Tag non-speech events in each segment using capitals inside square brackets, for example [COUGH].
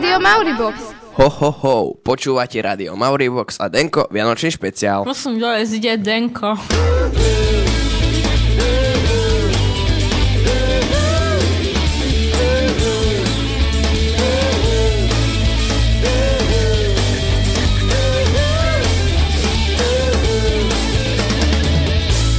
Rádio Mauribox. Ho, ho, ho, počúvate rádio Mauribox a Denko, Vianočný špeciál. Musím dole zide Denko.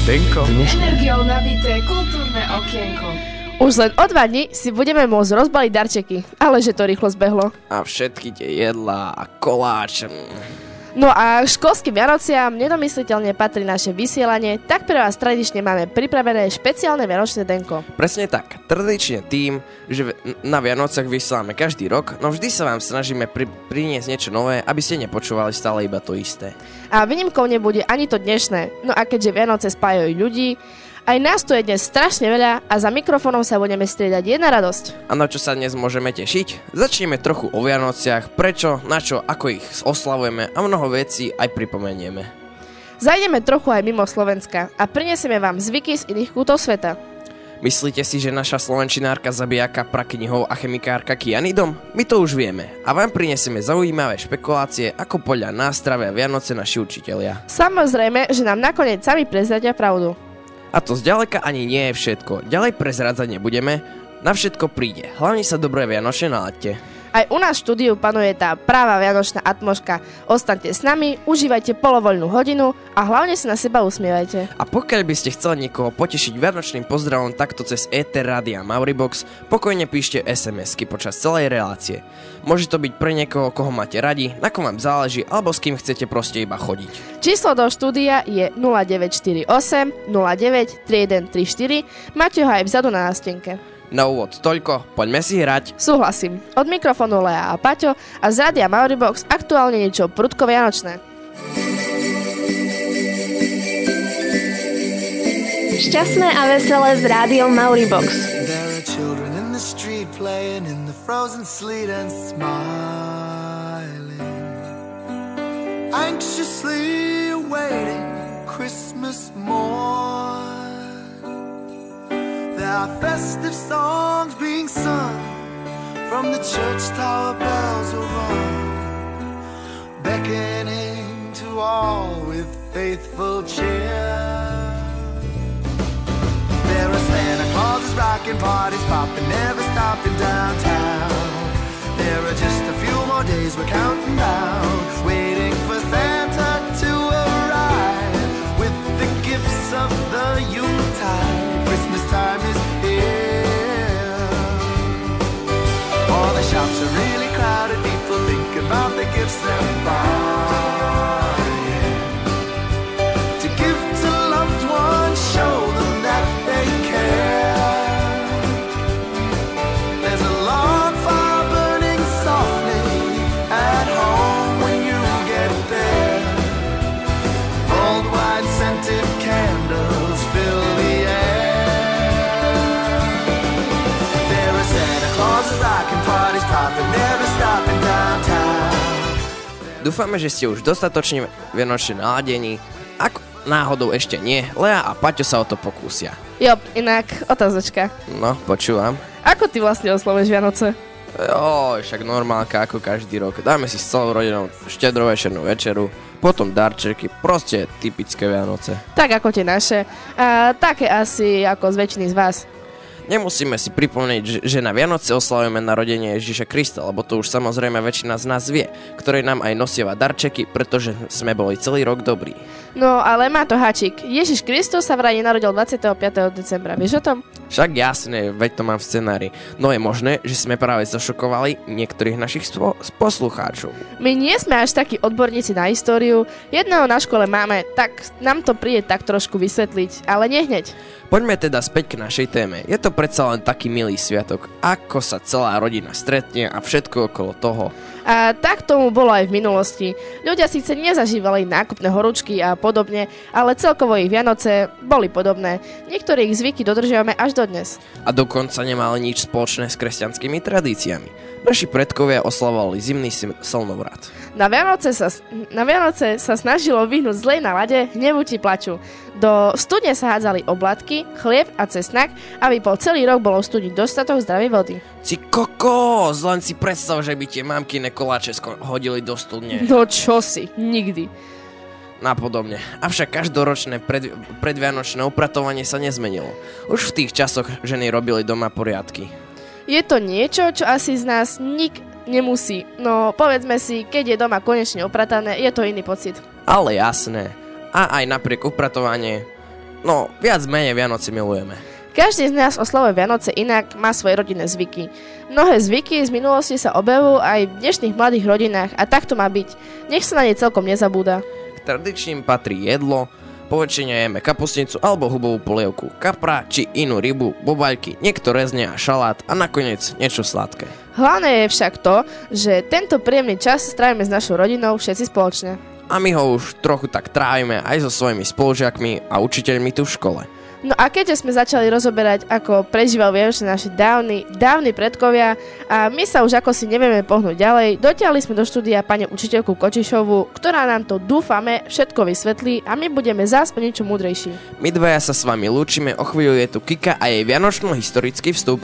Denko. Energiou nabité kultúrne okienko. Už len o dva dní si budeme môcť rozbaliť darčeky, ale že to rýchlo zbehlo. A všetky tie jedlá a koláč. mm. No a školským Vianociam nedomysliteľne patrí naše vysielanie, tak pre vás tradične máme pripravené špeciálne Vianočné denko. Presne tak, tradične tým, že na Vianocach vysielame každý rok, no vždy sa vám snažíme pri- priniesť niečo nové, aby ste nepočúvali stále iba to isté. A výnimkou nebude ani to dnešné, no a keďže Vianoce spájajú ľudí, aj nás tu je dnes strašne veľa a za mikrofónom sa budeme striedať jedna radosť. A na čo sa dnes môžeme tešiť? Začneme trochu o Vianociach, prečo, na čo, ako ich oslavujeme a mnoho vecí aj pripomenieme. Zajdeme trochu aj mimo Slovenska a prinesieme vám zvyky z iných kútov sveta. Myslíte si, že naša slovenčinárka zabijaka praknihou a chemikárka kianidom? My to už vieme a vám prinesieme zaujímavé špekulácie, ako podľa nás travia Vianoce naši učitelia. Samozrejme, že nám nakoniec sami prezradia pravdu. A to zďaleka ani nie je všetko. Ďalej prezrádzať nebudeme, na všetko príde. Hlavne sa dobré Vianočne naladte. Aj u nás v štúdiu panuje tá práva vianočná atmoška. Ostaňte s nami, užívajte polovoľnú hodinu a hlavne sa na seba usmievajte. A pokiaľ by ste chceli niekoho potešiť Vianočným pozdravom takto cez ETR Rádia Mauribox, pokojne píšte SMS-ky počas celej relácie. Môže to byť pre niekoho, koho máte radi, na kom vám záleží, alebo s kým chcete proste iba chodiť. Číslo do štúdia je 0948 09 3134. Máte ho aj vzadu na nástenke. Na úvod toľko, poďme si hrať. Súhlasím. Od mikrofónu Lea a Paťo a z Rádia Mauribox aktuálne niečo prudko vianočné. Šťastné a veselé s rádiom Mauribox. Anxiously awaiting Christmas morn. Are festive songs being sung from the church tower bells are rung, beckoning to all with faithful cheer. There are Santa Clauses rocking parties popping, never stopping downtown. There are just a few more days we're counting down, waiting for Santa to arrive with the gifts of the Yuletide. All the shops are really crowded, people think about the gifts they're buying. Dúfame, že ste už dostatočne vianočne naladení. Ak náhodou ešte nie, Lea a Paťo sa o to pokúsia. Jo, inak otázočka. No, počúvam. Ako ty vlastne oslovuješ Vianoce? Jo, však normálka ako každý rok. Dáme si s celou rodinou štedrovečernú večeru, potom darčeky, proste typické Vianoce. Tak ako tie naše. A také asi ako z väčšiny z vás. Nemusíme si pripomínať, že- na Vianoce oslavujeme narodenie Ježiša Krista, lebo to už samozrejme väčšina z nás vie, ktoré nám aj nosieva darčeky, pretože sme boli celý rok dobrí. No, ale má to hačik. Ježiš Kristus sa vraj narodil 25. decembra. Vieš o tom? Však jasne, veď to mám v scenári. No je možné, že sme práve zašokovali niektorých našich spo- poslucháčov. My nie sme až takí odborníci na históriu. Jedného na škole máme, tak nám to príde tak trošku vysvetliť, ale nehneď. Poďme teda späť k našej téme. Je to predsa len taký milý sviatok, ako sa celá rodina stretne a všetko okolo toho. A tak tomu bolo aj v minulosti. Ľudia síce nezažívali nákupné horúčky a podobne, ale celkovo ich Vianoce boli podobné. Niektoré ich zvyky dodržiavame až dodnes. A dokonca nemali nič spoločné s kresťanskými tradíciami. Naši predkovia oslavovali zimný slnovrat. Na Vianoce, sa, na Vianoce sa snažilo vyhnúť zlej nalade, hnevu či plaču. Do studne sa hádzali oblatky, chlieb a cesnak, aby po celý rok bolo v studni dostatok zdravej vody. Si kokos, len si predstav, že by tie mamkine koláče hodili do studne. No čo si, nikdy. Napodobne. Avšak každoročné pred, predvianočné upratovanie sa nezmenilo. Už v tých časoch ženy robili doma poriadky. Je to niečo, čo asi z nás nik nemusí. No povedzme si, keď je doma konečne upratané, je to iný pocit. Ale jasné. A aj napriek upratovanie, no viac menej Vianoci milujeme. Každý z nás oslavuje Vianoce inak, má svoje rodinné zvyky. Mnohé zvyky z minulosti sa objavujú aj v dnešných mladých rodinách a tak to má byť. Nech sa na ne celkom nezabúda. Tradičným patrí jedlo, poväčšine jeme kapusnicu alebo hubovú polievku, kapra či inú rybu, bobaľky, niekto rezne a šalát a nakoniec niečo sladké. Hlavné je však to, že tento príjemný čas strávime s našou rodinou všetci spoločne. A my ho už trochu tak trávime aj so svojimi spolužiakmi a učiteľmi tu v škole. No a keďže sme začali rozoberať, ako prežíval Vianočné naši dávni, dávni predkovia a my sa už ako si nevieme pohnúť ďalej, dotiahli sme do štúdia pani učiteľku Kočišovu, ktorá nám to dúfame všetko vysvetlí a my budeme zás o niečo múdrejší. My dvaja sa s vami lúčime, o chvíľu je tu Kika a jej vianočno-historický vstup.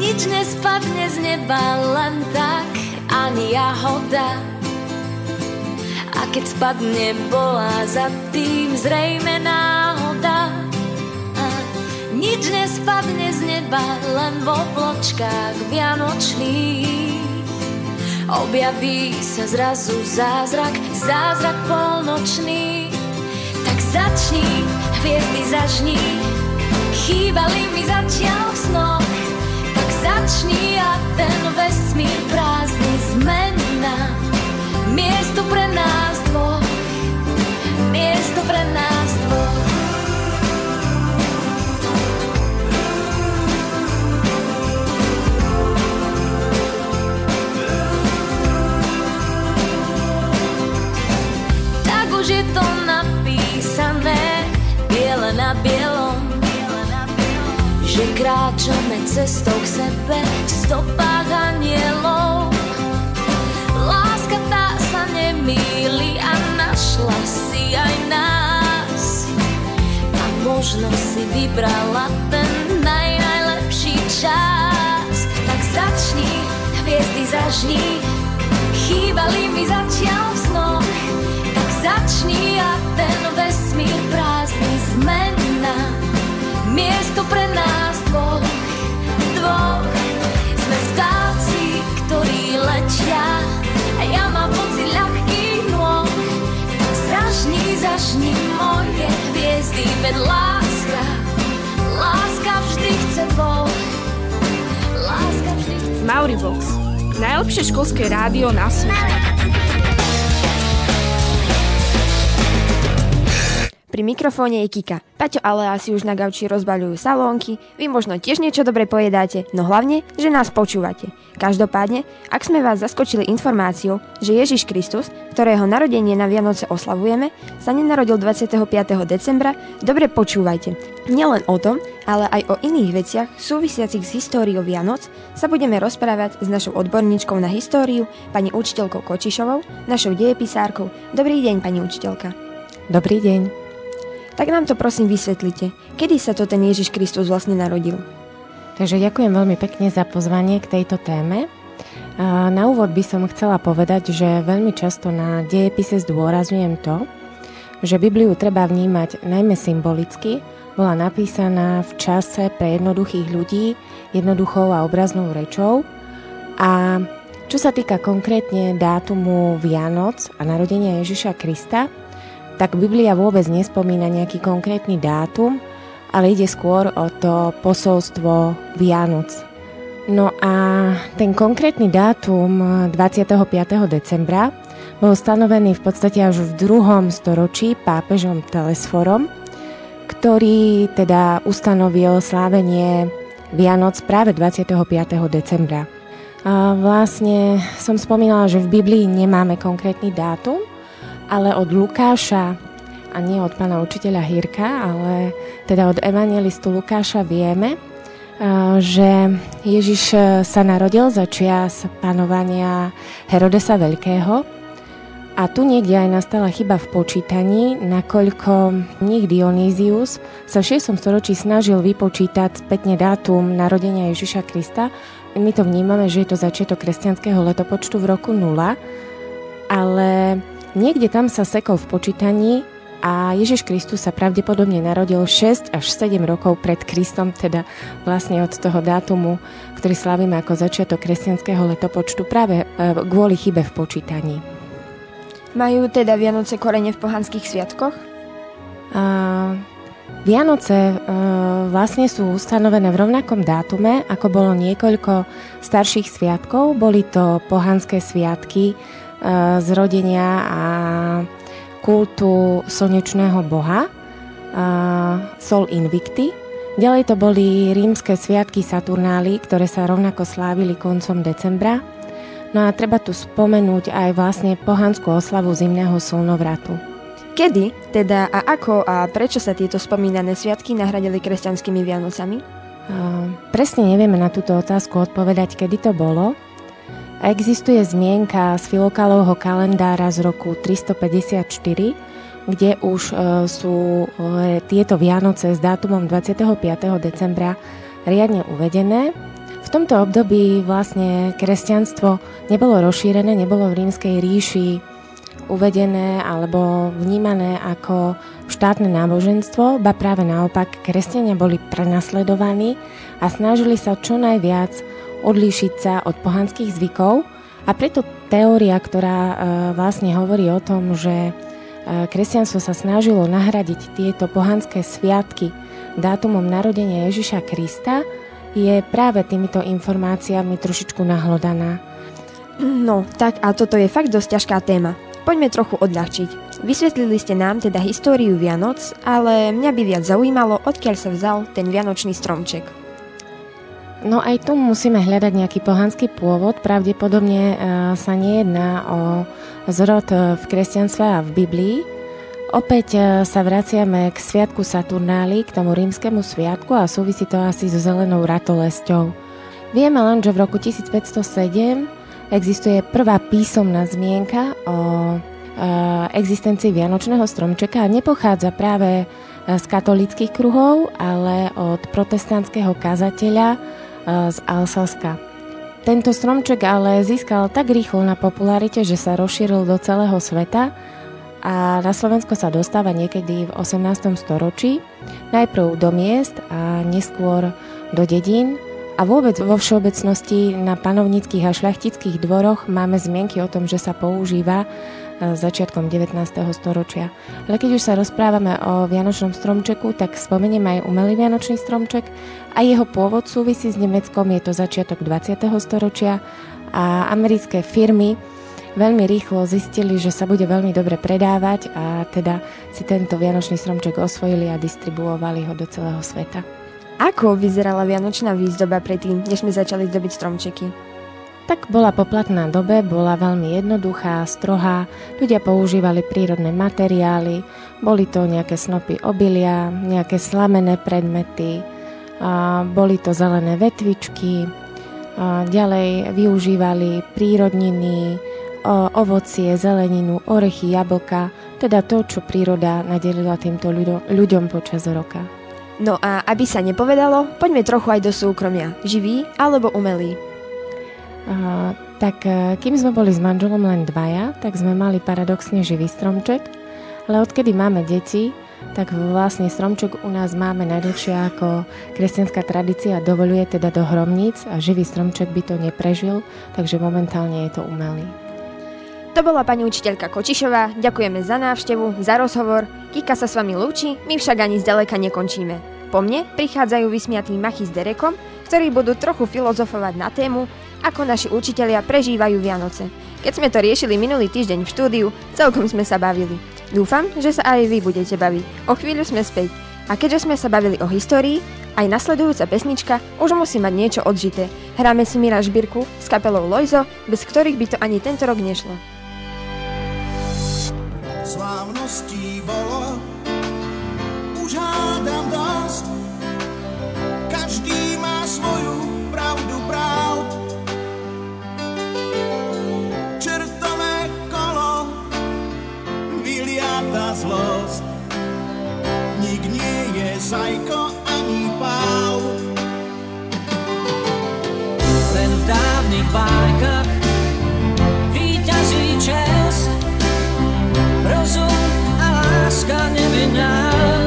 Nič nespadne z neba len tak, ani jahoda. A keď spadne, bola za tým zrejme náhoda. A nič nespadne z neba len vo vločkách vianočných. Objaví sa zrazu zázrak, zázrak polnočný. Tak začni, hviezdy zažni, chýbali mi zatiaľ v snoch. Tak začni a ten vesmír prázdny zmena. Miesto pre nás miesto pre nás dvoch. Tak už je to napísané, biele na bielom, že kráčame cestou k sebe v stopách anielov. Možno si vybrala ten naj, najlepší čas. Tak začni, hviezdy zažni, chýbali mi zatiaľ v. Tak začni a ten vesmír prázdny zmena. Miesto pre veď láska, láska vždy chce dvoch. Láska vždy chce Mauribox. Najlepšie školské rádio na svete. Pri mikrofóne je Kika. Paťo ale asi už na gauči rozbaľujú salónky, vy možno tiež niečo dobre pojedáte, no hlavne, že nás počúvate. Každopádne, ak sme vás zaskočili informáciou, že Ježiš Kristus, ktorého narodenie na Vianoce oslavujeme, sa nenarodil 25. decembra, dobre počúvajte. Nielen o tom, ale aj o iných veciach súvisiacich s históriou Vianoc sa budeme rozprávať s našou odborníčkou na históriu, pani učiteľkou Kočišovou, našou dejepisárkou. Dobrý deň, pani učiteľka. Dobrý deň. Tak nám to prosím vysvetlite. Kedy sa to ten Ježiš Kristus vlastne narodil? Takže ďakujem veľmi pekne za pozvanie k tejto téme. Na úvod by som chcela povedať, že veľmi často na dejepise zdôrazňujem to, že Bibliu treba vnímať najmä symbolicky, bola napísaná v čase pre jednoduchých ľudí, jednoduchou a obraznou rečou. A čo sa týka konkrétne dátumu Vianoc a narodenia Ježiša Krista, tak Biblia vôbec nespomína nejaký konkrétny dátum, ale ide skôr o to posolstvo Vianoc. No a ten konkrétny dátum 25. decembra bol stanovený v podstate až v druhom storočí pápežom Telesforom, ktorý teda ustanovil slávenie Vianoc práve 25. decembra. A vlastne som spomínala, že v Biblii nemáme konkrétny dátum, ale od Lukáša, a nie od pána učiteľa Hirka, ale teda od evangelistu Lukáša vieme, že Ježiš sa narodil za čias panovania Herodesa Veľkého A tu niekde aj nastala chyba v počítaní, nakoľko Nik Dionysius sa v 6. storočí snažil vypočítať spätne dátum narodenia Ježiša Krista. My to vnímame, že je to začiatok kresťanského letopočtu v roku 0, ale niekde tam sa sekol v počítaní a Ježiš Kristus sa pravdepodobne narodil 6 až 7 rokov pred Kristom, teda vlastne od toho dátumu, ktorý slavíme ako začiatok kresťanského letopočtu práve e, kvôli chybe v počítaní. Majú teda Vianoce korene v pohanských sviatkoch? A Vianoce e, vlastne sú ustanovené v rovnakom dátume, ako bolo niekoľko starších sviatkov. Boli to pohanské sviatky zrodenia a kultu slnečného boha, e, Sol Invicti. Ďalej to boli rímske sviatky Saturnály, ktoré sa rovnako slávili koncom decembra No a treba tu spomenúť aj vlastne pohanskú oslavu zimného slnovratu. Kedy, teda a ako a prečo sa tieto spomínané sviatky nahradili kresťanskými Vianocami? Uh, presne nevieme na túto otázku odpovedať, kedy to bolo. Existuje zmienka z Filokalovho kalendára z roku 354, kde už uh, sú uh, tieto Vianoce s dátumom 25. decembra riadne uvedené v tomto období vlastne kresťanstvo nebolo rozšírené, nebolo v rímskej ríši uvedené alebo vnímané ako štátne náboženstvo, ba práve naopak, kresťania boli prenasledovaní a snažili sa čo najviac odlíšiť sa od pohanských zvykov a preto teória, ktorá e, vlastne hovorí o tom, že e, kresťanstvo sa snažilo nahradiť tieto pohanské sviatky dátumom narodenia Ježiša Krista, je práve týmito informáciami trošičku nahlodaná. No, tak a toto je fakt dosť ťažká téma. Poďme trochu odľahčiť. Vysvetlili ste nám teda históriu Vianoc, ale mňa by viac zaujímalo, odkiaľ sa vzal ten vianočný stromček. No aj tu musíme hľadať nejaký pohanský pôvod. Pravdepodobne uh, sa nejedná o zrod v kresťanstve a v Biblii, Opäť e, sa vraciame k sviatku Saturnáli, k tomu rímskemu sviatku a súvisí to asi so zelenou ratolesťou. Vieme len, že v roku 1507 existuje prvá písomná zmienka o existencii Vianočného stromčeka a nepochádza práve z katolických kruhov, ale od protestantského kazateľa z Alsaska. Tento stromček ale získal tak rýchlo na popularite, že sa rozšíril do celého sveta a na Slovensko sa dostáva niekedy v 18. storočí, najprv do miest a neskôr do dedín a vôbec vo všeobecnosti na panovníckých a šľachtických dvoroch máme zmienky o tom, že sa používa e, začiatkom 19. storočia. Ale keď už sa rozprávame o Vianočnom stromčeku, tak spomeniem aj umelý Vianočný stromček a jeho pôvod súvisí s Nemeckom, je to začiatok 20. storočia a americké firmy veľmi rýchlo zistili, že sa bude veľmi dobre predávať a teda si tento vianočný stromček osvojili a distribuovali ho do celého sveta. Ako vyzerala vianočná výzdoba predtým, než sme začali zdobiť stromčeky? Tak bola poplatná dobe, bola veľmi jednoduchá, strohá, ľudia používali prírodné materiály, boli to nejaké snopy obilia, nejaké slamené predmety, boli to zelené vetvičky, ďalej využívali prírodniny, ovocie, zeleninu, orechy, jablka, teda to, čo príroda nadelila týmto ľuďom počas roka. No a aby sa nepovedalo, poďme trochu aj do súkromia. Živý alebo umelý? Uh, tak e, kým sme boli s manželom len dvaja, tak sme mali paradoxne živý stromček, ale odkedy máme deti, tak vlastne stromček u nás máme najdlhšie ako kresťanská tradícia dovoluje teda do hromníc a živý stromček by to neprežil, takže momentálne je to umelý. To bola pani učiteľka Kočišová, ďakujeme za návštevu, za rozhovor. Kika sa s vami lúči, my však ani zďaleka nekončíme. Po mne prichádzajú vysmiatí Machy s Derekom, ktorí budú trochu filozofovať na tému, ako naši učitelia prežívajú Vianoce. Keď sme to riešili minulý týždeň v štúdiu, celkom sme sa bavili. Dúfam, že sa aj vy budete baviť. O chvíľu sme späť. A keďže sme sa bavili o histórii, aj nasledujúca pesnička už musí mať niečo odžité. Hráme si Mira Žbírku s kapelou Lojzo, bez ktorých by to ani tento rok nešlo slávností bolo, už hádam dosť. Každý má svoju pravdu pravd. Zlosť. Nik nie je zajko ani páv. Len v dávnych bajkách víťazí čest, rozum a láska nevinná.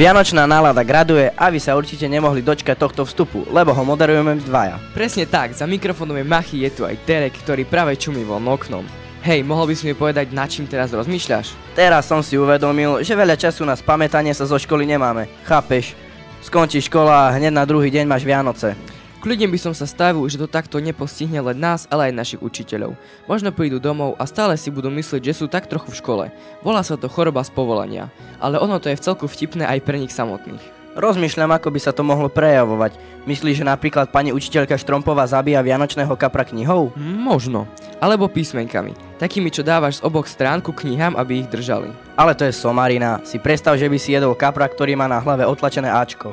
Vianočná nálada graduje a vy sa určite nemohli dočkať tohto vstupu, lebo ho moderujeme dvaja. Presne tak, za mikrofónom je Machy, je tu aj Terek, ktorý práve čumí von oknom. Hej, mohol by si mi povedať, nad čím teraz rozmýšľaš? Teraz som si uvedomil, že veľa času na spamätanie sa zo školy nemáme. Chápeš? Skončí škola a hneď na druhý deň máš Vianoce. Kľudne by som sa stavil, že to takto nepostihne len nás, ale aj našich učiteľov. Možno prídu domov a stále si budú myslieť, že sú tak trochu v škole. Volá sa to choroba z povolania. Ale ono to je v celku vtipné aj pre nich samotných. Rozmýšľam, ako by sa to mohlo prejavovať. Myslíš, že napríklad pani učiteľka Štrompová zabíja Vianočného kapra knihou? Možno. Alebo písmenkami. Takými, čo dávaš z oboch strán ku knihám, aby ich držali. Ale to je somarina. Si predstav, že by si jedol kapra, ktorý má na hlave otlačené Ačko.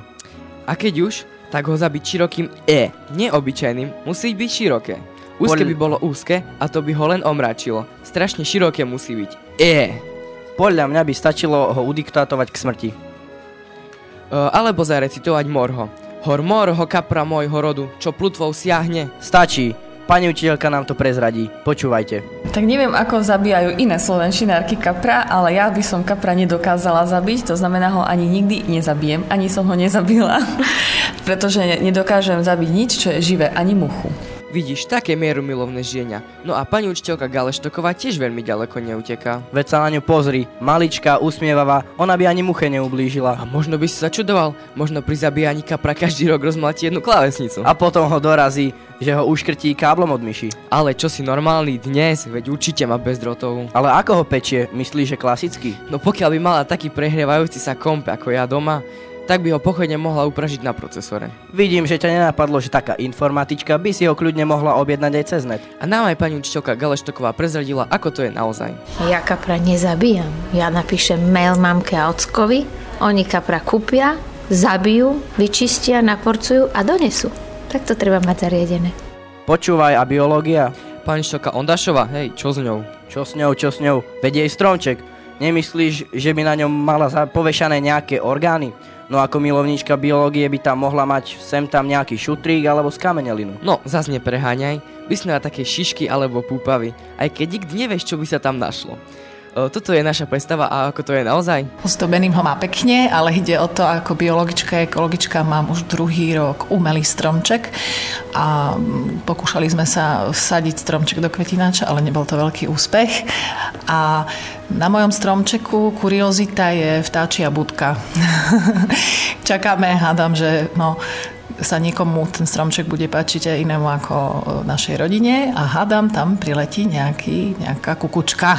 A keď už, tak ho zabiť širokým E. Neobyčajným, musí byť široké. Úzke Podľa- by bolo úzke a to by ho len omračilo. Strašne široké musí byť. E. Podľa mňa by stačilo ho udiktátovať k smrti. E, alebo zarecitovať morho. Hor morho kapra môjho rodu, čo plutvou siahne. Stačí. Pani učiteľka nám to prezradí. Počúvajte. Tak neviem, ako zabíjajú iné slovenčinárky kapra, ale ja by som kapra nedokázala zabiť, to znamená ho ani nikdy nezabijem, ani som ho nezabila, [LAUGHS] pretože nedokážem zabiť nič, čo je živé, ani muchu. Vidíš, také mieru milovné žienia. No a pani učiteľka Galeštoková tiež veľmi ďaleko neuteká. Veď sa na ňu pozri. Maličká, usmievavá, ona by ani muche neublížila. A možno by si sa čudoval, možno pri zabíjaní kapra každý rok rozmlatí jednu klávesnicu. A potom ho dorazí, že ho uškrtí káblom od myši. Ale čo si normálny dnes, veď určite má bezdrotovú. Ale ako ho pečie? Myslíš, že klasicky? No pokiaľ by mala taký prehrievajúci sa komp ako ja doma, tak by ho pochodne mohla upražiť na procesore. Vidím, že ťa nenapadlo, že taká informatička by si ho kľudne mohla objednať aj cez net. A nám aj pani učiteľka Galeštoková prezradila, ako to je naozaj. Ja kapra nezabíjam. Ja napíšem mail mamke a ockovi, oni kapra kúpia, zabijú, vyčistia, naporcujú a donesú. Tak to treba mať zariadené. Počúvaj, a biológia? Pani učiteľka Ondašova, hej, čo s ňou? Čo s ňou, čo s ňou? Vedie jej stromček. Nemyslíš, že by na ňom mala povešané nejaké orgány? No ako milovníčka biológie by tam mohla mať sem tam nejaký šutrík alebo skamenelinu. No, zas nepreháňaj, vysnúva také šišky alebo púpavy, aj keď nikdy nevieš, čo by sa tam našlo. E, Toto je naša predstava a ako to je naozaj? Ozdobeným ho má pekne, ale ide o to, ako biologička, ekologička mám už druhý rok umelý stromček a mm, pokúšali sme sa vsadiť stromček do kvetináča, ale nebol to veľký úspech. A na mojom stromčeku kuriozita je vtáčia budka. [LAUGHS] Čakáme, hádam, že no, sa niekomu ten stromček bude páčiť aj inému ako našej rodine a hádam, tam priletí nejaký, nejaká kukučka.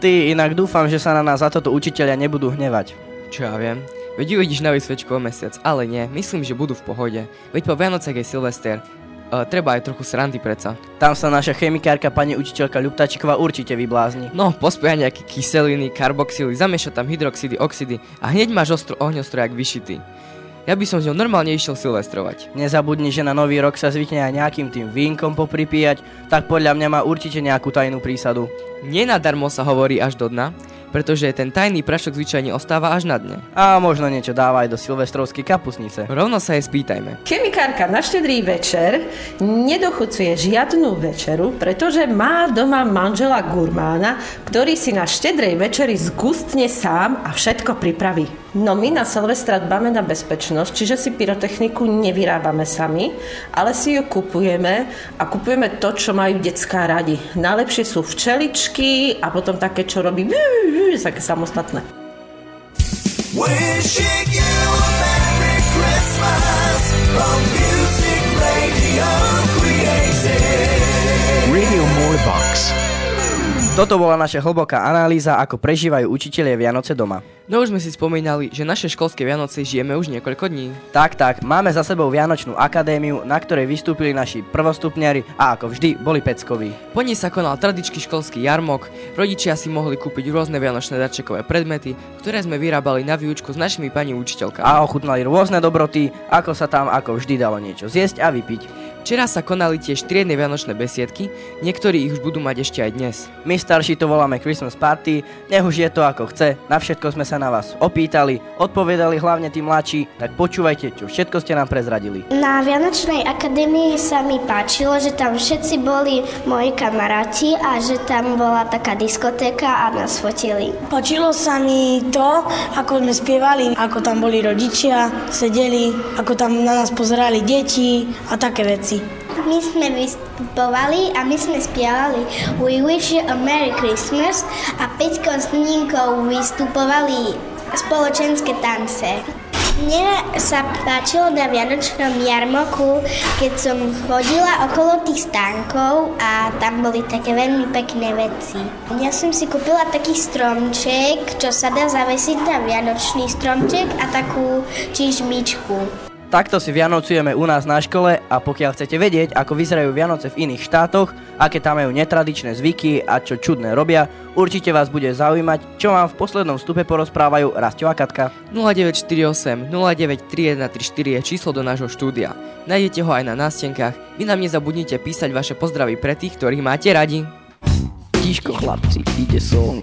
Ty inak dúfam, že sa na nás za toto učiteľia nebudú hnevať. Čo ja viem. Veď uvidíš na vysvečku o mesiac, ale nie, myslím, že budú v pohode. Veď po Vianocech je Silvester. uh, treba aj trochu srandy predsa. Tam sa naša chemikárka pani učiteľka Ľuptačiková určite vyblázni. No, pospojať nejaké kyseliny, karboxily, zamiešať tam hydroxidy, oxidy a hneď máš ostro ohňostrojak vyšitý. Ja by som s ňou normálne išiel silvestrovať. Nezabudni, že na nový rok sa zvykne aj nejakým tým vínkom popripíjať, tak podľa mňa má určite nejakú tajnú prísadu. Nenadarmo sa hovorí až do dna, pretože ten tajný prašok zvyčajne ostáva až na dne. A možno niečo dáva aj do silvestrovskej kapusnice. Rovno sa jej spýtajme. Chemikárka na štedrý večer nedochucuje žiadnu večeru, pretože má doma manžela gurmána, ktorý si na štedrej večeri zgustne sám a všetko pripraví. No my na Silvestra dbáme na bezpečnosť, čiže si pyrotechniku nevyrábame sami, ale si ju kupujeme a kupujeme to, čo majú detská radi. Najlepšie sú včeličky a potom také, čo robí také samostatné. Wishing you a Merry Christmas from Music Radio Creative. Radio Box. Toto bola naša hlboká analýza, ako prežívajú učitelia Vianoce doma. No už sme si spomínali, že naše školské Vianoce žijeme už niekoľko dní. Tak, tak, máme za sebou Vianočnú akadémiu, na ktorej vystúpili naši prvostupniari a ako vždy boli peckoví. Po nej sa konal tradičný školský jarmok, rodičia si mohli kúpiť rôzne vianočné darčekové predmety, ktoré sme vyrábali na výučku s našimi pani učiteľkami. A ochutnali rôzne dobroty, ako sa tam ako vždy dalo niečo zjesť a vypiť. Včera sa konali tiež triedne vianočné besiedky, niektorí ich už budú mať ešte aj dnes. My starší to voláme Christmas Party, nech už je to ako chce, na všetko sme sa na vás opýtali, odpovedali hlavne tí mladší, tak počúvajte, čo všetko ste nám prezradili. Na Vianočnej akadémii sa mi páčilo, že tam všetci boli moji kamaráti a že tam bola taká diskotéka a nás fotili. Páčilo sa mi to, ako sme spievali, ako tam boli rodičia, sedeli, ako tam na nás pozerali deti a také veci. My sme vystupovali a my sme spievali We wish you a Merry Christmas a Peťko s Ninkou vystupovali spoločenské tance. Mne sa páčilo na Vianočnom jarmoku, keď som chodila okolo tých stánkov a tam boli také veľmi pekné veci. Ja som si kúpila taký stromček, čo sa dá zavesiť na Vianočný stromček a takú čižmičku. Takto si vianocujeme u nás na škole a pokiaľ chcete vedieť, ako vyzerajú Vianoce v iných štátoch, aké tam majú netradičné zvyky a čo čudné robia, určite vás bude zaujímať, čo vám v poslednom stupe porozprávajú Rastio a Katka. 0948 093134 je číslo do nášho štúdia. Nájdete ho aj na nástenkách. Vy nám nezabudnite písať vaše pozdravy pre tých, ktorých máte radi. Tiško chlapci, ide song.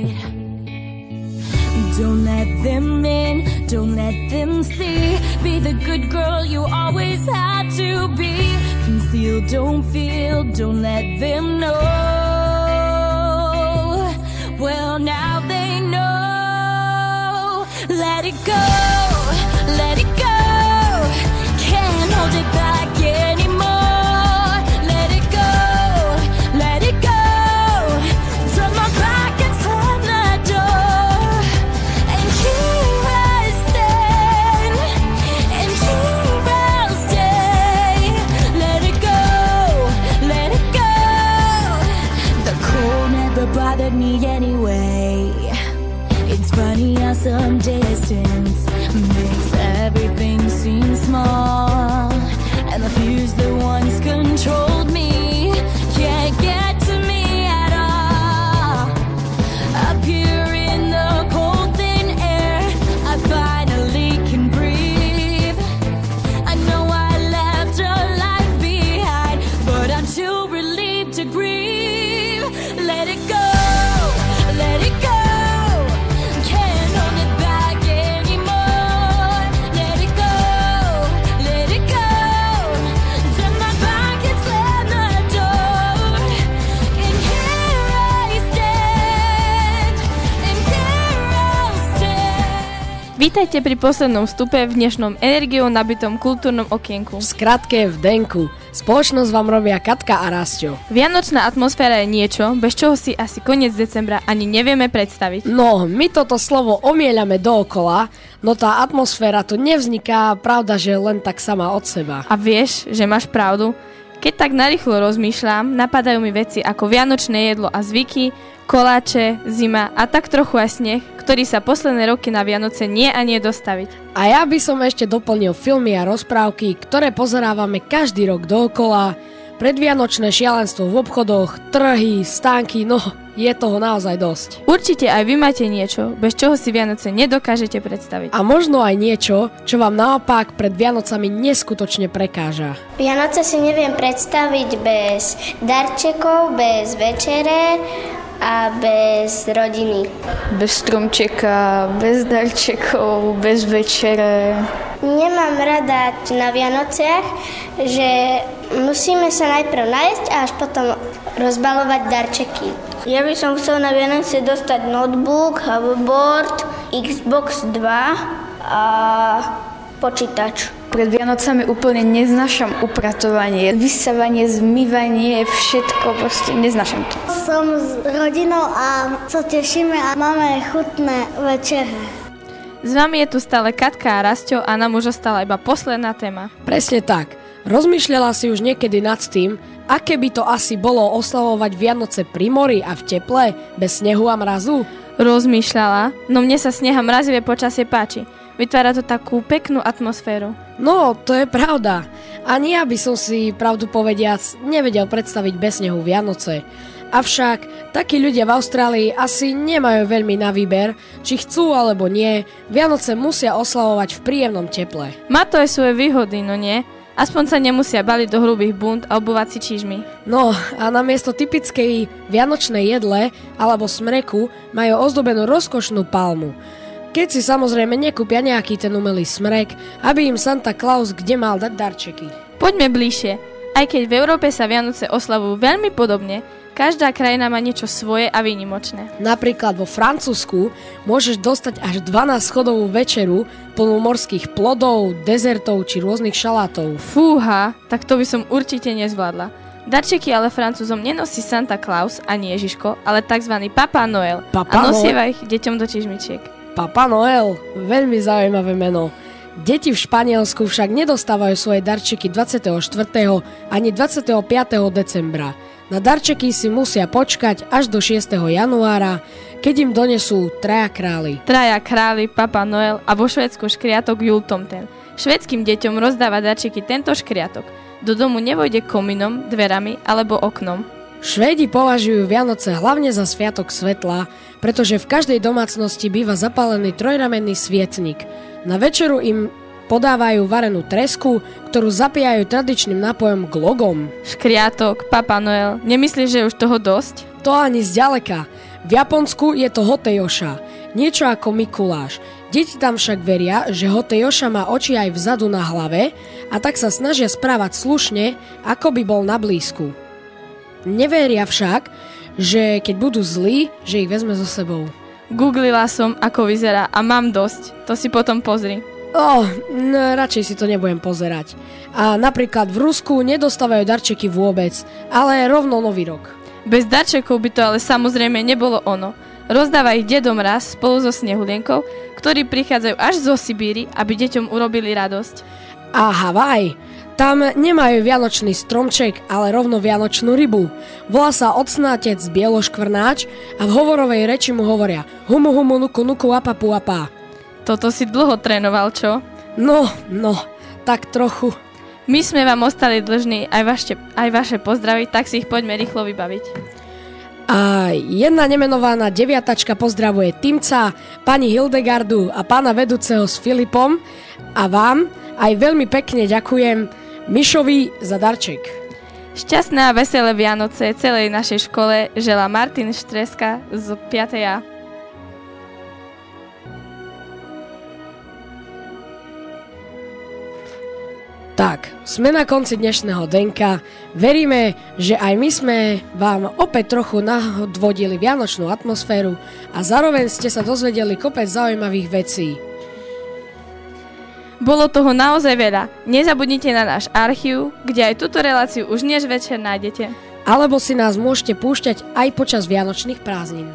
Don't let them in, don't let them see. Be the good girl you always had to be. Conceal, don't feel, don't let them know. Well, now they know. Let it go, Vítajte pri poslednom vstupe v dnešnom energiou nabitom kultúrnom okienku. V skratke v Denku. Spoločnosť vám robia Katka a Rastio. Vianočná atmosféra je niečo, bez čoho si asi koniec decembra ani nevieme predstaviť. No, my toto slovo omieľame dookola, no tá atmosféra tu nevzniká, pravda, že len tak sama od seba. A vieš, že máš pravdu? Keď tak narýchlo rozmýšľam, napadajú mi veci ako vianočné jedlo a zvyky, koláče, zima a tak trochu aj sneh, ktorý sa posledné roky na Vianoce nie a nie dostaviť. A ja by som ešte doplnil filmy a rozprávky, ktoré pozerávame každý rok dookola, predvianočné šialenstvo v obchodoch, trhy, stánky, no je toho naozaj dosť. Určite aj vy máte niečo, bez čoho si Vianoce nedokážete predstaviť. A možno aj niečo, čo vám naopak pred Vianocami neskutočne prekáža. Vianoce si neviem predstaviť bez darčekov, bez večere a bez rodiny. Bez stromčeka, bez darčekov, bez večere. Nemám rada na Vianociach, že musíme sa najprv nájsť a až potom rozbalovať darčeky. Ja by som chcel na Vianoce dostať notebook, hoverboard, Xbox 2 a počítač. Pred Vianocami úplne neznášam upratovanie, vysávanie, zmývanie, všetko, proste neznášam to. Som s rodinou a sa tešíme a máme chutné večere. S vami je tu stále Katka a Rasťo a nám už ostala iba posledná téma. Presne tak. Rozmýšľala si už niekedy nad tým, aké by to asi bolo oslavovať Vianoce pri mori a v teple, bez snehu a mrazu? Rozmýšľala, no mne sa sneha mrazivé počasie páči. Vytvára to takú peknú atmosféru. No, to je pravda. Ani ja by som si, pravdu povediac, nevedel predstaviť bez snehu Vianoce. Avšak takí ľudia v Austrálii asi nemajú veľmi na výber, či chcú alebo nie, Vianoce musia oslavovať v príjemnom teple. Má to aj svoje výhody, no nie? Aspoň sa nemusia baliť do hrubých bund a obúvať si čížmy. No a namiesto typickej vianočnej jedle alebo smreku majú ozdobenú rozkošnú palmu. Keď si samozrejme nekúpia nejaký ten umelý smrek, aby im Santa Claus kde mal dať darčeky. Poďme bližšie. Aj keď v Európe sa Vianoce oslavujú veľmi podobne, každá krajina má niečo svoje a výnimočné. Napríklad vo Francúzsku môžeš dostať až 12 schodovú večeru plnú morských plodov, dezertov či rôznych šalátov. Fúha, tak to by som určite nezvládla. Darčeky ale Francúzom nenosí Santa Claus ani Ježiško, ale tzv. Papa Noel Papa a nosieva Noel? ich deťom do čižmičiek. Papa Noel, veľmi zaujímavé meno. Deti v Španielsku však nedostávajú svoje darčeky 24. ani 25. decembra. Na darčeky si musia počkať až do 6. januára, keď im donesú traja králi. Traja králi, Papa Noel a vo Švedsku škriatok Jultomten. Švedským deťom rozdáva darčeky tento škriatok. Do domu nevojde kominom, dverami alebo oknom. Švédi považujú Vianoce hlavne za sviatok svetla, pretože v každej domácnosti býva zapálený trojramenný svietnik. Na večeru im podávajú varenú tresku, ktorú zapíjajú tradičným nápojom glogom. Škriatok, Papa Noel, nemyslíš, že už toho dosť? To ani zďaleka. V Japonsku je to Hotejoša, niečo ako Mikuláš. Deti tam však veria, že Hotejoša má oči aj vzadu na hlave a tak sa snažia správať slušne, ako by bol na blízku. Neveria však, že keď budú zlí, že ich vezme so sebou. Googlila som, ako vyzerá a mám dosť. To si potom pozri. Oh, no, radšej si to nebudem pozerať. A napríklad v Rusku nedostávajú darčeky vôbec, ale rovno nový rok. Bez darčekov by to ale samozrejme nebolo ono. Rozdáva ich dedom raz spolu so snehulienkou, ktorí prichádzajú až zo Sibíry, aby deťom urobili radosť. A Havaj. Tam nemajú vianočný stromček, ale rovno vianočnú rybu. Volá sa ocnátec bieloškvrnáč a v hovorovej reči mu hovoria humu humu nuku nuku apa pu apa. Toto si dlho trénoval, čo? No, no, tak trochu. My sme vám ostali dlžní aj vaše, aj vaše pozdravy, tak si ich poďme rýchlo vybaviť. A jedna nemenovaná deviatačka pozdravuje Timca, pani Hildegardu a pána vedúceho s Filipom a vám aj veľmi pekne ďakujem Mišovi za darček. Šťastné a veselé Vianoce celej našej škole želá Martin Štreska z 5. A. Tak, sme na konci dnešného denka. Veríme, že aj my sme vám opäť trochu nadvodili vianočnú atmosféru a zároveň ste sa dozvedeli kopec zaujímavých vecí. Bolo toho naozaj veľa. Nezabudnite na náš archív, kde aj túto reláciu už dnes večer nájdete. Alebo si nás môžete púšťať aj počas vianočných prázdnin.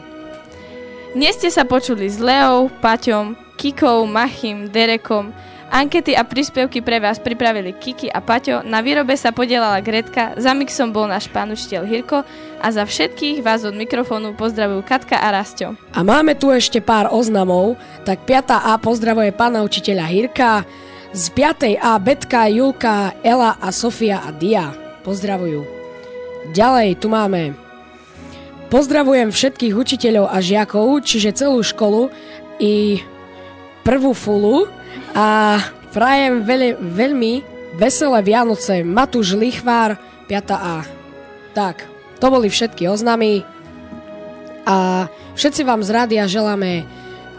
Dnes ste sa počuli s Leou, Paťom, Kikou, Machim, Derekom. Ankety a príspevky pre vás pripravili Kiki a Paťo, na výrobe sa podielala Gretka, za mixom bol náš pán učiteľ Hirko a za všetkých vás od mikrofónu pozdravujú Katka a Rasťo. A máme tu ešte pár oznamov, tak 5. A pozdravuje pána učiteľa Hirka, z 5. A Betka, Julka, Ela a Sofia a Dia. Pozdravujú. Ďalej tu máme Pozdravujem všetkých učiteľov a žiakov, čiže celú školu i prvú fulu a prajem veľmi, veľmi veselé Vianoce Matúš Lichvár 5A. Tak, to boli všetky oznamy a všetci vám z rádia želáme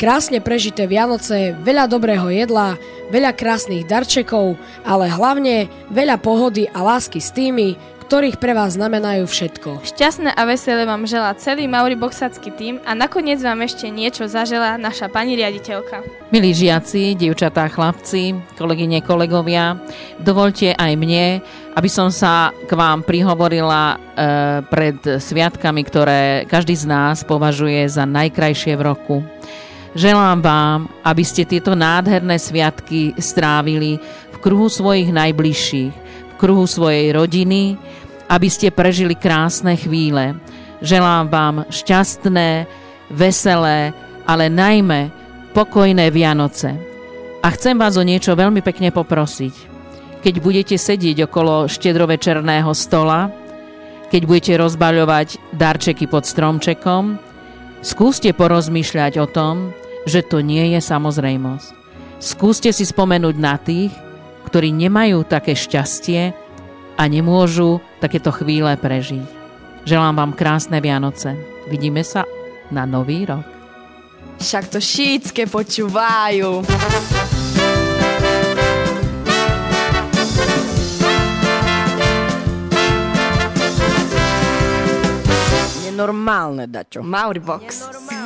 krásne prežité Vianoce, veľa dobrého jedla, veľa krásnych darčekov, ale hlavne veľa pohody a lásky s tými, ktorých pre vás znamenajú všetko. Šťastné a veselé vám želá celý Mauriboxacký tým a nakoniec vám ešte niečo zaželá naša pani riaditeľka. Milí žiaci, dievčatá, chlapci, kolegyne, kolegovia, dovolte aj mne, aby som sa k vám prihovorila e, pred sviatkami, ktoré každý z nás považuje za najkrajšie v roku. Želám vám, aby ste tieto nádherné sviatky strávili v kruhu svojich najbližších, v kruhu svojej rodiny, aby ste prežili krásne chvíle. Želám vám šťastné, veselé, ale najmä pokojné Vianoce. A chcem vás o niečo veľmi pekne poprosiť. Keď budete sedieť okolo štedrovečerného stola, keď budete rozbaľovať darčeky pod stromčekom, skúste porozmýšľať o tom, že to nie je samozrejmosť. Skúste si spomenúť na tých, ktorí nemajú také šťastie, a nemôžu takéto chvíle prežiť. Želám vám krásne Vianoce. Vidíme sa na Nový rok. Však to šítske počúvajú. Nenormálne, Dačo. Mauribox. Santa,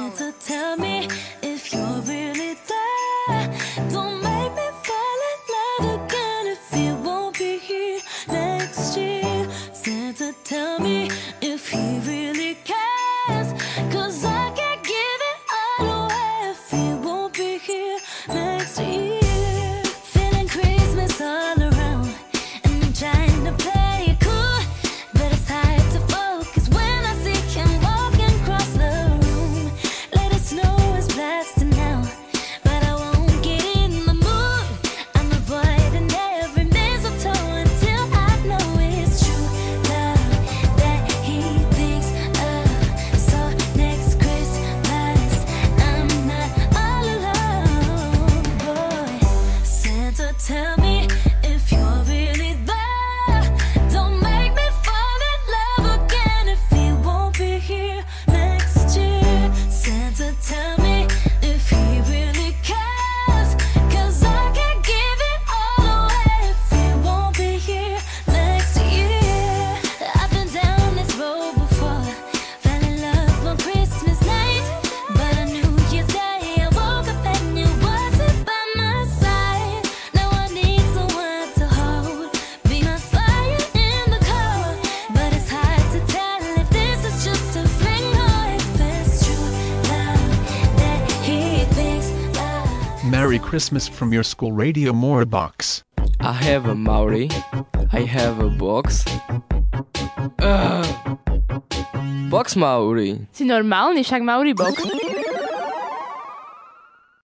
Christmas from your school radio more box. I have a Maori. I have a box. Ugh. Box Maori. Si normálny, však Maori Box.